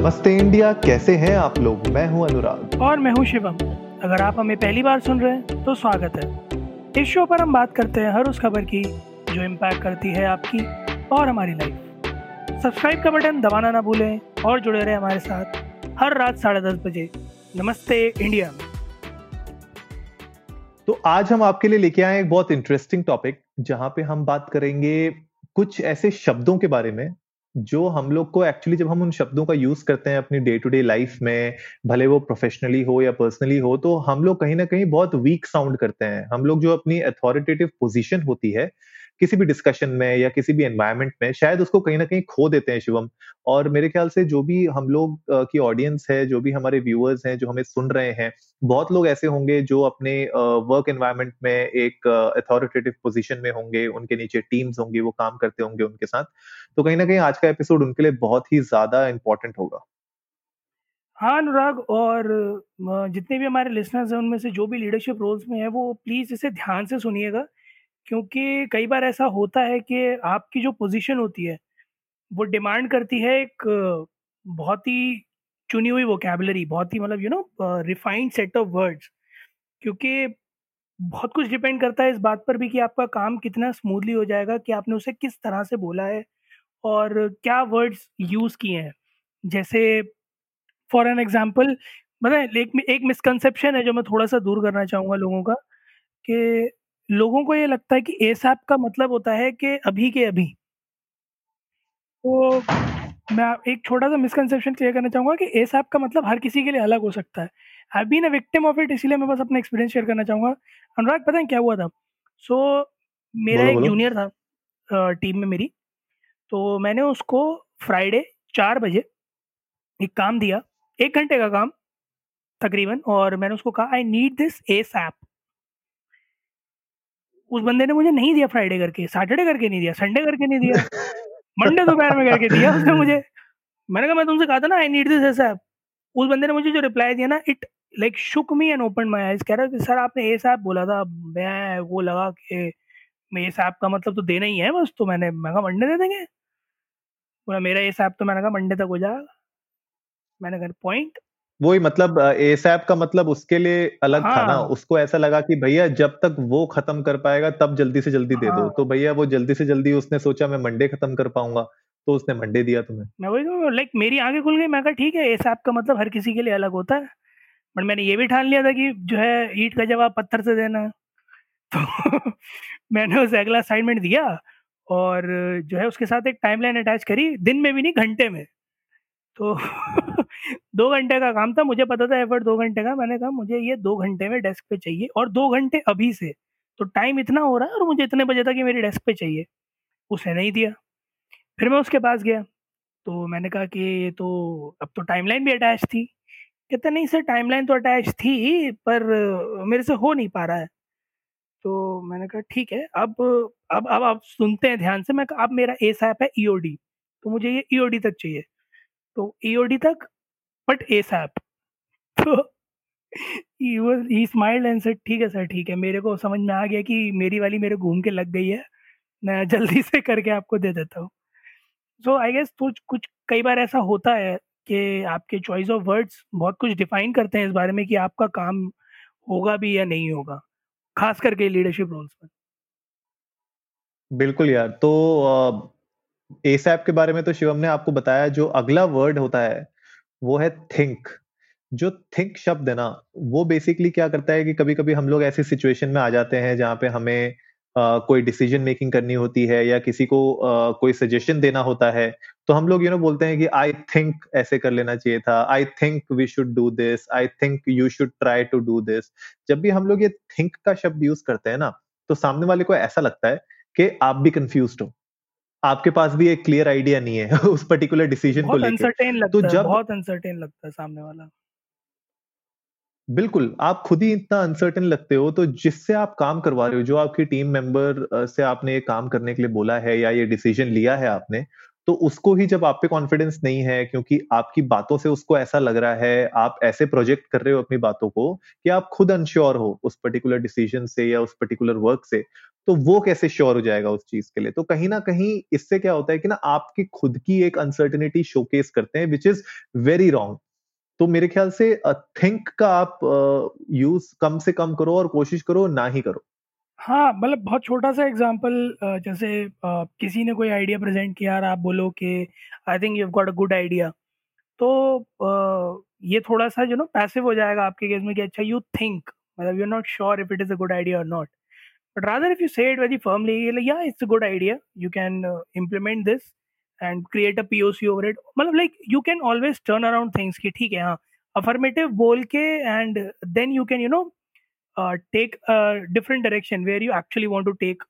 नमस्ते इंडिया कैसे हैं आप लोग? मैं हूँ अनुराग। और मैं हूँ शिवम। अगर आप हमें पहली बार सुन रहे हैं तो स्वागत है। इस शो पर हम बात करते हैं हर उस खबर की जो इम्पैक्ट करती है आपकी और हमारी लाइफ सब्सक्राइब का बटन दबाना ना भूलें और जुड़े रहे हमारे साथ हर रात साढ़े दस बजे। नमस्ते इंडिया। तो आज हम आपके लिए लेके आए एक बहुत इंटरेस्टिंग टॉपिक जहाँ पे हम बात करेंगे कुछ ऐसे शब्दों के बारे में जो हम लोग को एक्चुअली जब हम उन शब्दों का यूज़ करते हैं अपनी डे टू डे लाइफ में, भले वो प्रोफेशनली हो या पर्सनली हो तो हम लोग कहीं ना कहीं बहुत वीक साउंड करते हैं। हम लोग जो अपनी अथॉरिटेटिव पोजीशन होती है किसी भी डिस्कशन में या किसी भी एनवायरमेंट में शायद उसको कहीं ना कहीं खो देते हैं शिवम। और मेरे ख्याल से जो भी हम लोग की ऑडियंस है, जो भी हमारे व्यूअर्स हैं, जो हमें सुन रहे हैं, बहुत लोग ऐसे होंगे जो अपने वर्क एनवायरमेंट में एक अथॉरिटेटिव पोजीशन में होंगे, उनके नीचे टीम्स होंगे, वो काम करते होंगे उनके साथ। तो कहीं ना कहीं आज का एपिसोड उनके लिए बहुत ही ज़्यादा इंपॉर्टेंट होगा। हाँ अनुराग, और जितने भी हमारे लिसनर्स हैं, उनमें से जो भी लीडरशिप रोल्स में है, वो प्लीज़ इसे ध्यान से सुनिएगा। क्योंकि कई बार ऐसा होता है कि आपकी जो पोजीशन होती है, वो डिमांड करती है एक बहुत ही चुनी हुई वोकेबलरी बहुत ही मतलब you know refined set of words क्योंकि बहुत कुछ डिपेंड करता है इस बात पर भी कि आपका काम कितना स्मूथली हो जाएगा, कि आपने उसे किस तरह से बोला है और क्या वर्ड्स यूज़ किए हैं। जैसे फॉर एन एग्ज़ाम्पल मतलब एक मिसकंसेप्शन है जो मैं थोड़ा सा दूर करना चाहूँगा लोगों का कि लोगों को ये लगता है कि एसएप का मतलब होता है कि अभी के अभी। तो मैं एक छोटा सा मिसकंसेप्शन क्लियर करना चाहूँगा कि एसएप का मतलब हर किसी के लिए अलग हो सकता है। I been a victim of it इसीलिए मैं बस अपना एक्सपीरियंस शेयर करना चाहूँगा। अनुराग पता है क्या हुआ था? सो so, मेरा एक जूनियर था टीम में मेरी। तो मैंने उसको फ्राइडे चार बजे एक काम दिया एक घंटे का काम तकरीबन और मैंने उसको कहा I need this ASAP उस बंदे ने मुझे नहीं दिया फ्राइडे करके, सैटरडे करके नहीं दिया, संडे करके नहीं दिया, मंडे दोपहर में करके दिया उसने मुझे। मैंने कहा, मैं तुमसे कहा था ना आई नीड दिस ऐसा उस बंदे ने मुझे जो रिप्लाई दिया ना it like shook me and open my eyes कह रहा कि, सर, आपने ए ऐप बोला था, मैं वो लगा कि मैं इस ऐप का मतलब तो देना ही है बस तो मैंने मैं कहा, मंडे दे देंगे? बोला, मेरा इस ऐप तो मैंने कहा, मंडे तक हो जाएगा। मैंने कहा पॉइंट वही मतलब एसएप का मतलब उसके लिए अलग हाँ. था ना हाँ। उसको ऐसा लगा कि भैया जब तक वो खत्म कर पाएगा तब जल्दी से जल्दी हाँ. दे दो हाँ। तो भैया वो जल्दी से जल्दी उसने सोचा मैं मंडे खत्म कर पाऊँगा तो उसने मंडे दिया तुम्हें मैं वही लाइक मेरी आँखें खुल गई मैं कहा ठीक है एसएप का मतलब हर किसी के लिए अलग होता है बट मैंने ये भी ठान लिया था कि जो है ईट का जवाब पत्थर से देना तो मैंने उसे अगला असाइनमेंट दिया और जो है उसके साथ एक टाइमलाइन अटैच करी दिन में भी नहीं घंटे में तो दो घंटे का काम था, मुझे पता था एफर्ट दो घंटे का, मैंने कहा मुझे ये दो घंटे में डेस्क पे चाहिए और दो घंटे अभी से। तो टाइम इतना हो रहा है और मुझे इतने बजे तक मेरी डेस्क पे चाहिए। उसने नहीं दिया। फिर मैं उसके पास गया। तो मैंने कहा कि ये तो अब तो टाइमलाइन भी अटैच थी। कहते, नहीं सर टाइमलाइन तो अटैच थी, पर मेरे से हो नहीं पा रहा है। तो मैंने कहा, ठीक है, अब अब अब आप सुनते हैं ध्यान से, मैं अब मेरा एस ऐप है ईओडी तो मुझे ये ईओडी तक चाहिए। तो ईओडी तक बट एसएप तो ही स्माइल्ड एंड सेड ठीक है सर ठीक है। मेरे को समझ में आ गया कि मेरी वाली मेरे घूम के लग गई है। मैं जल्दी से करके आपको दे देता हूँ। सो आई गेस कुछ कुछ, कई बार ऐसा होता है कि आपके चॉइस ऑफ़ वर्ड्स बहुत कुछ डिफाइन करते हैं इस बारे में कि आपका काम होगा भी या नहीं होगा, खास करके लीडरशिप रोल्स पर। बिल्कुल यार तो एसएप के बारे में तो शिवम ने आपको बताया, जो अगला वर्ड होता है वो है थिंक जो थिंक शब्द है ना वो बेसिकली क्या करता है कि कभी कभी हम लोग ऐसी सिचुएशन में आ जाते हैं जहाँ पे हमें Uh, कोई डिसीज़न मेकिंग करनी होती है या किसी को uh, कोई सजेशन देना होता है तो हम लोग यू नो बोलते हैं कि आई थिंक ऐसे कर लेना चाहिए था। I think we should do this I think you should try to do this जब भी हम लोग ये थिंक का शब्द यूज़ करते हैं ना तो सामने वाले को ऐसा लगता है कि आप भी कंफ्यूज हो। आपके पास भी एक क्लियर आइडिया नहीं है उस पर्टिकुलर डिसीज़न को लेकर तो जब बहुत अनसर्टेन लगता है सामने वाला। बिल्कुल आप खुद ही इतना अनसर्टेन लगते हो तो जिससे आप काम करवा रहे हो जो आपकी टीम मेंबर से आपने ये काम करने के लिए बोला है या ये डिसीज़न लिया है आपने तो उसको ही जब आप पे कॉन्फिडेंस नहीं है क्योंकि आपकी बातों से उसको ऐसा लग रहा है आप ऐसे प्रोजेक्ट कर रहे हो अपनी बातों को कि आप खुद अनश्योर हो उस पर्टिकुलर डिसीज़न से या उस पर्टिकुलर वर्क से तो वो कैसे श्योर हो जाएगा उस चीज़ के लिए? तो कहीं ना कहीं इससे क्या होता है कि ना आपकी खुद की एक अनसर्टिनिटी शोकेस करते हैं विच इज़ वेरी रॉन्ग तो मेरे ख्याल से थिंक का आप यूज़ कम से कम करो और कोशिश करो, ना ही करो। हाँ मतलब बहुत छोटा सा एग्जांपल जैसे किसी ने कोई आइडिया प्रेजेंट किया और आप बोलो कि I think you got a good idea तो ये थोड़ा सा जो ना पैसिव हो जाएगा आपके केस में कि अच्छा यू थिंक मतलब you are not sure if it is a good idea और not but rather if you say it very firmly या it's a good idea you can implement this and create a POC over it मतलब like you can always turn around things कि ठीक है हाँ affirmative बोल के and then you can you know take a different direction where you actually want to take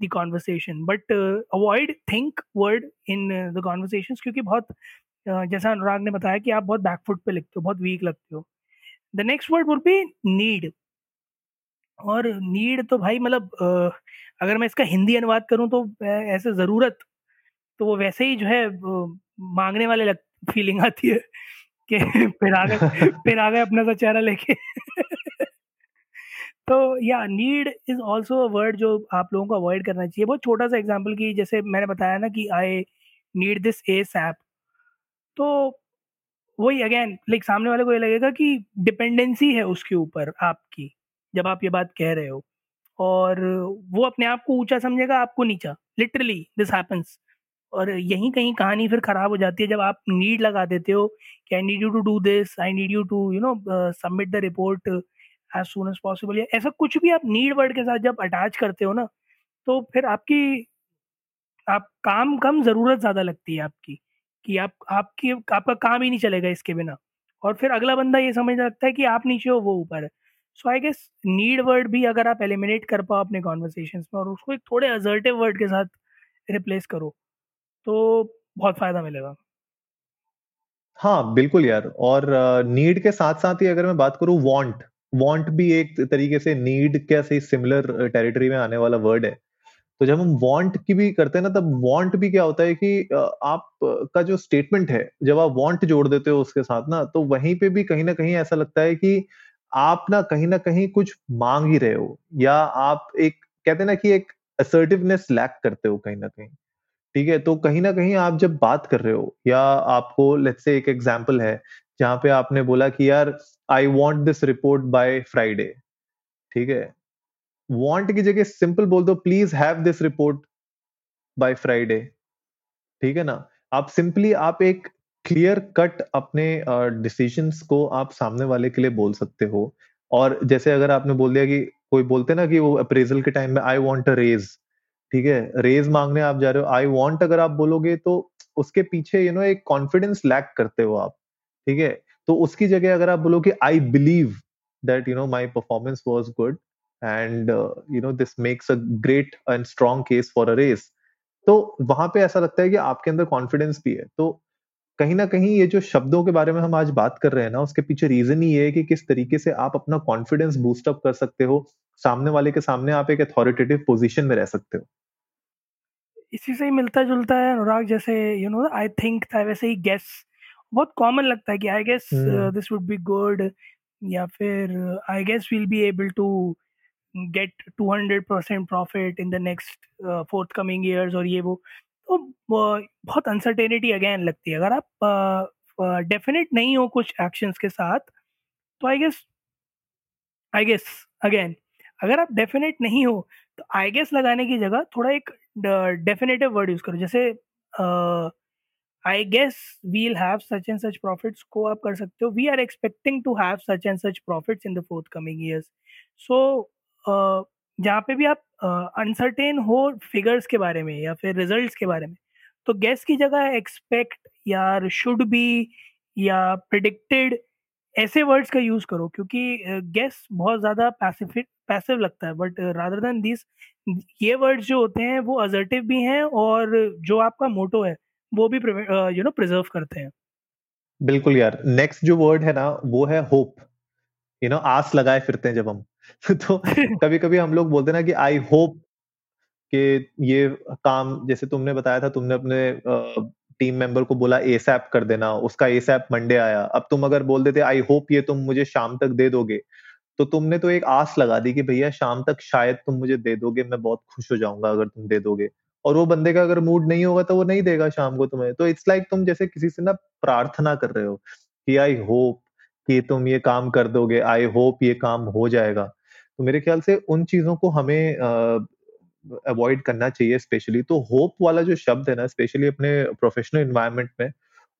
the conversation but avoid think word in the conversation क्योंकि बहुत uh, जैसा अनुराग ने बताया कि आप बहुत बैकफुट पे लिखते हो बहुत वीक लगते हो the next word would be need और नीड तो भाई मतलब अगर मैं इसका हिंदी अनुवाद करूँ तो ऐसे ज़रूरत तो वो वैसे ही जो है मांगने वाले लग फीलिंग आती है कि फिर आ गए फिर आ गए अपना सा चेहरा लेके। तो या need is also a word जो आप लोगों को अवॉइड करना चाहिए। बहुत छोटा सा एग्ज़ाम्पल की जैसे मैंने बताया ना कि I need this ASAP तो वही अगेन लाइक सामने वाले को ये लगेगा कि डिपेंडेंसी है उसके ऊपर आपकी। जब आप ये बात कह रहे हो। और वो अपने आप को ऊँचा समझेगा, आपको नीचा। लिटरली दिस हैपन्स और यहीं कहीं कहानी फिर खराब हो जाती है जब आप नीड लगा देते हो कि I need you to do this I need you to you know submit the report as soon as possible या ऐसा कुछ भी आप नीड वर्ड के साथ जब अटैच करते हो ना तो फिर आपकी, आप काम कम ज़रूरत ज़्यादा लगती है आपकी कि आप, आपकी, आपका काम ही नहीं चलेगा इसके बिना। और फिर अगला बंदा ये समझ लगता है कि आप नीचे हो, वो ऊपर है। So I guess need word भी अगर आप एलिमिनेट कर पाओ अपने कॉन्वर्सेशन में और उसको एक थोड़े अजर्टिव वर्ड के साथ रिप्लेस करो तो बहुत फ़ायदा मिलेगा। हाँ बिल्कुल यार। और नीड uh, के साथ साथ ही अगर मैं बात करूँ वांट वांट भी एक तरीके से नीड क्या से सिमिलर टेरिटरी में आने वाला वर्ड है। तो जब हम वांट की भी करते हैं ना तब वांट भी क्या होता है कि आप का जो स्टेटमेंट है जब आप वांट जोड़ देते हो उसके साथ ना तो वहीं पे भी कहीं ना कहीं ऐसा लगता है कि आप ना कहीं ना कहीं कुछ मांग ही रहे हो, या आप एक, कहते ना कि एक असर्टिवनेस लैक करते हो कहीं ना कहीं। ठीक है? तो कहीं ना कहीं आप जब बात कर रहे हो, या आपको लेट्स से एक एग्जांपल है, जहाँ पे आपने बोला कि यार I want this report by Friday ठीक है? वांट की जगह सिंपल बोल दो please have this report by Friday ठीक है ना? आप सिंपली आप एक क्लियर कट अपने डिसीजंस uh, को आप सामने वाले के लिए बोल सकते हो। और जैसे अगर आपने बोल दिया कि कोई बोलते ना कि वो अप्रेजल के टाइम में आई वांट अ रेज ठीक है? रेज मांगने आप जा रहे हो। आई वॉन्ट अगर आप बोलोगे तो उसके पीछे यू you नो know, एक कॉन्फिडेंस लैक करते हो आप। ठीक है? तो उसकी जगह अगर आप बोलो कि I believe that you know my performance was good and you know this makes a great and strong case for a raise तो वहाँ पे ऐसा लगता है कि आपके अंदर कॉन्फिडेंस भी है। तो कहीं ना कहीं ये जो शब्दों के बारे में हम आज बात कर रहे हैं ना उसके पीछे रीजन ही है कि किस तरीके से आप अपना कॉन्फिडेंस बूस्ट अप कर सकते हो। सामने वाले के सामने आप एक अथॉरिटेटिव पोजीशन में रह सकते हो। इसी से ही मिलता-जुलता है अनुराग जैसे यू नो आई थिंक था वैसे ही गेस बहुत कॉमन लगता है कि I guess this would be good या फिर I guess will be able to get 200% profit in the next forthcoming years और ये वो। तो बहुत अनसर्टेनिटी अगेन लगती है। अगर आप डेफिनेट नहीं हो कुछ एक्शंस के साथ तो I guess I guess again अगर आप डेफिनेट नहीं हो तो आई गेस लगाने की जगह थोड़ा एक डेफिनेटिव वर्ड यूज़ करो। जैसे I guess we'll have such and such profits को आप कर सकते हो। We are expecting to have such and such profits in the forthcoming years so जहाँ पे भी आप अनसर्टेन हो फिगर्स के बारे में या फिर रिजल्ट्स के बारे में तो गेस की जगह एक्सपेक्ट या शुड बी या प्रिडिक्टेड ऐसे वर्ड्स का यूज़ करो, क्योंकि गेस बहुत ज़्यादा पैसिफिक पैसिव लगता है बट रादर देन दिस ये वर्ड्स जो होते हैं वो अजर्टिव भी हैं और जो आपका मोटो है, वो भी यू नो प्रिजर्व करते हैं। बिल्कुल यार नेक्स्ट जो वर्ड है ना, वो है होप यू नो आस लगाए फिरते हैं जब हम। तो कभी कभी हम लोग बोलते ना कि आई होप कि ये काम जैसे तुमने बताया था, तुमने अपने टीम मेंबर को बोला एसएप कर देना, उसका एसएप मंडे आया। अब तुम अगर बोल देते आई होप ये तुम मुझे शाम तक दे दोगे तो तुमने तो एक आस लगा दी कि, भैया, शाम तक शायद तुम मुझे दे दोगे, मैं बहुत खुश हो जाऊँगा अगर तुम दे दोगे। और वो बंदे का अगर मूड नहीं होगा तो वो नहीं देगा शाम को तुम्हें। तो इट्स लाइक like तुम जैसे किसी से ना प्रार्थना कर रहे हो कि आई होप कि तुम ये काम कर दोगे आई होप ये काम हो जाएगा। तो मेरे ख्याल से उन चीज़ों को हमें अवॉइड करना चाहिए स्पेशली तो होप वाला जो शब्द है ना स्पेशली अपने प्रोफेशनल इन्वायरमेंट में,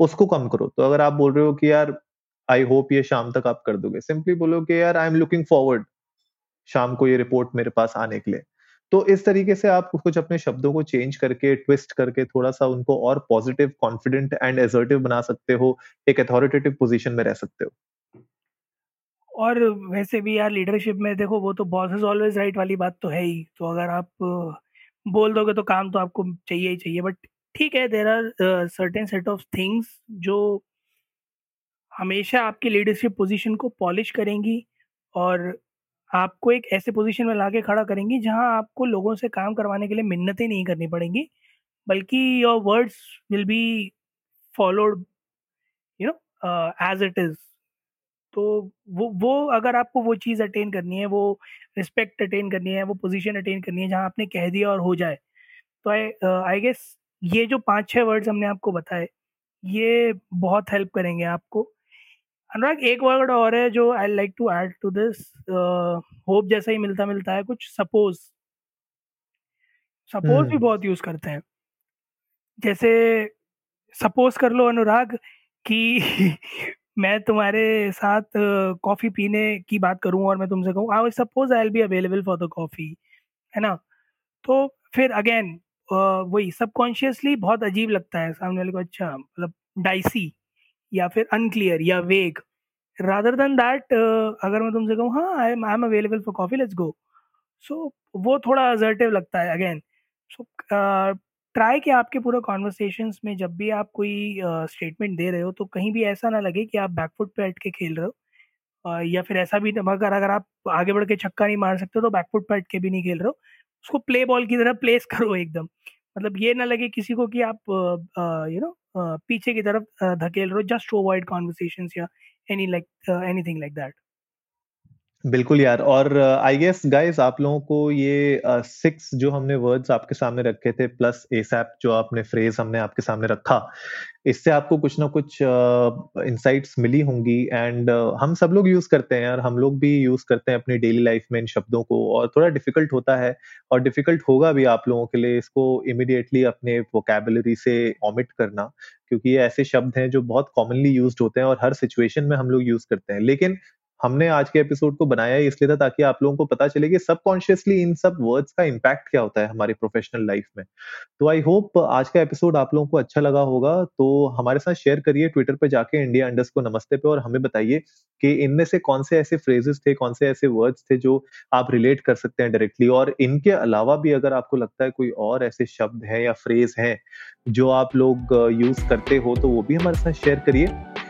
उसको कम करो। तो अगर आप बोल रहे हो कि यार आई होप ये शाम तक आप कर दोगे सिंपली बोलो कि यार आई एम लुकिंग फॉरवर्ड शाम को ये रिपोर्ट मेरे पास आने के लिए। तो इस तरीके से आप कुछ अपने शब्दों को चेंज करके ट्विस्ट करके थोड़ा सा उनको और पॉजिटिव कॉन्फिडेंट एंड एजर्टिव बना सकते हो, एक अथॉरिटेटिव पोजीशन में रह सकते हो। और वैसे भी यार लीडरशिप में देखो वो तो बॉस इज़ ऑलवेज राइट वाली बात तो है ही। तो अगर आप बोल दोगे तो काम तो आपको चाहिए ही चाहिए। बट ठीक है there are certain set of things जो हमेशा आपकी लीडरशिप पोजीशन को पॉलिश करेंगी और आपको एक ऐसे पोजीशन में लाके खड़ा करेंगी जहाँ आपको लोगों से काम करवाने के लिए मिन्नतें नहीं करनी पड़ेंगी, बल्कि your words will be followed you know as it is तो वो वो अगर आपको वो चीज़ अटेन करनी है वो रिस्पेक्ट अटेन करनी है वो पोजीशन अटेन करनी है जहाँ आपने कह दिया और हो जाए तो आई आई गेस ये जो पाँच छह वर्ड्स हमने आपको बताए ये बहुत हेल्प करेंगे आपको। अनुराग एक वर्ड और है जो I like to add to this hope जैसा ही मिलता मिलता है कुछ सपोज़। सपोज़ भी हम्म। बहुत यूज़ करते हैं। जैसे सपोज़ कर लो अनुराग कि मैं तुम्हारे साथ कॉफ़ी पीने की बात करूँ और मैं तुमसे कहूँ I suppose I will be available for the coffee है ना? तो फिर अगेन वही सबकॉन्शियसली बहुत अजीब लगता है, सामने वाले को अच्छा मतलब डाइसी या फिर अनक्लियर या वेग रादर देन दैट अगर मैं तुमसे कहूँ हाँ I I am available for coffee let's go so वो थोड़ा असर्टिव लगता है अगेन सो ट्राई कि आपके पूरे कॉन्वर्सेशंस में, जब भी आप कोई स्टेटमेंट दे रहे हो तो कहीं भी ऐसा ना लगे कि आप बैकफुट पे हट के खेल रहे हो या फिर ऐसा भी अगर अगर आप आगे बढ़ के छक्का नहीं मार सकते तो बैकफुट पे हट के भी नहीं खेल रहे हो। उसको प्ले बॉल की तरह प्लेस करो एकदम। मतलब ये ना लगे किसी को कि आप यू नो पीछे की तरफ़ धकेल रहे हो, जस्ट टू अवॉइड कॉन्वर्सेशन या any like anything like that बिल्कुल यार और आई गेस गाइस आप लोगों को ये सिक्स uh, जो हमने वर्ड्स आपके सामने रखे थे प्लस एसैप जो आपने फ्रेज हमने आपके सामने रखा इससे आपको कुछ ना कुछ इंसाइट्स uh, मिली होंगी एंड uh, हम सब लोग यूज़ करते हैं यार हम लोग भी यूज़ करते हैं अपनी डेली लाइफ में इन शब्दों को और थोड़ा डिफ़िकल्ट होता है और डिफ़िकल्ट होगा भी आप लोगों के लिए इसको इमिडिएटली अपने वोकेबलरी से ऑमिट करना क्योंकि ये ऐसे शब्द हैं जो बहुत कॉमनली यूज़ होते हैं और हर सिचुएशन में हम लोग यूज़ करते हैं। लेकिन हमने आज के एपिसोड को बनाया इसलिए था ताकि आप लोगों को पता चले कि सबकॉन्शियसली इन सब वर्ड्स का इम्पैक्ट क्या होता है हमारे प्रोफेशनल लाइफ में। तो आई होप आज का एपिसोड आप लोगों को अच्छा लगा होगा। तो हमारे साथ शेयर करिए ट्विटर पर जाके इंडिया अंडर्स को नमस्ते पे और हमें बताइए कि इनमें से कौन से ऐसे फ्रेजेस थे, कौन से ऐसे वर्ड्स थे जो आप रिलेट कर सकते हैं डायरेक्टली और इनके अलावा भी अगर आपको लगता है कोई और ऐसे शब्द है या फ्रेज है जो आप लोग यूज़ करते हो तो वो भी हमारे साथ शेयर करिए।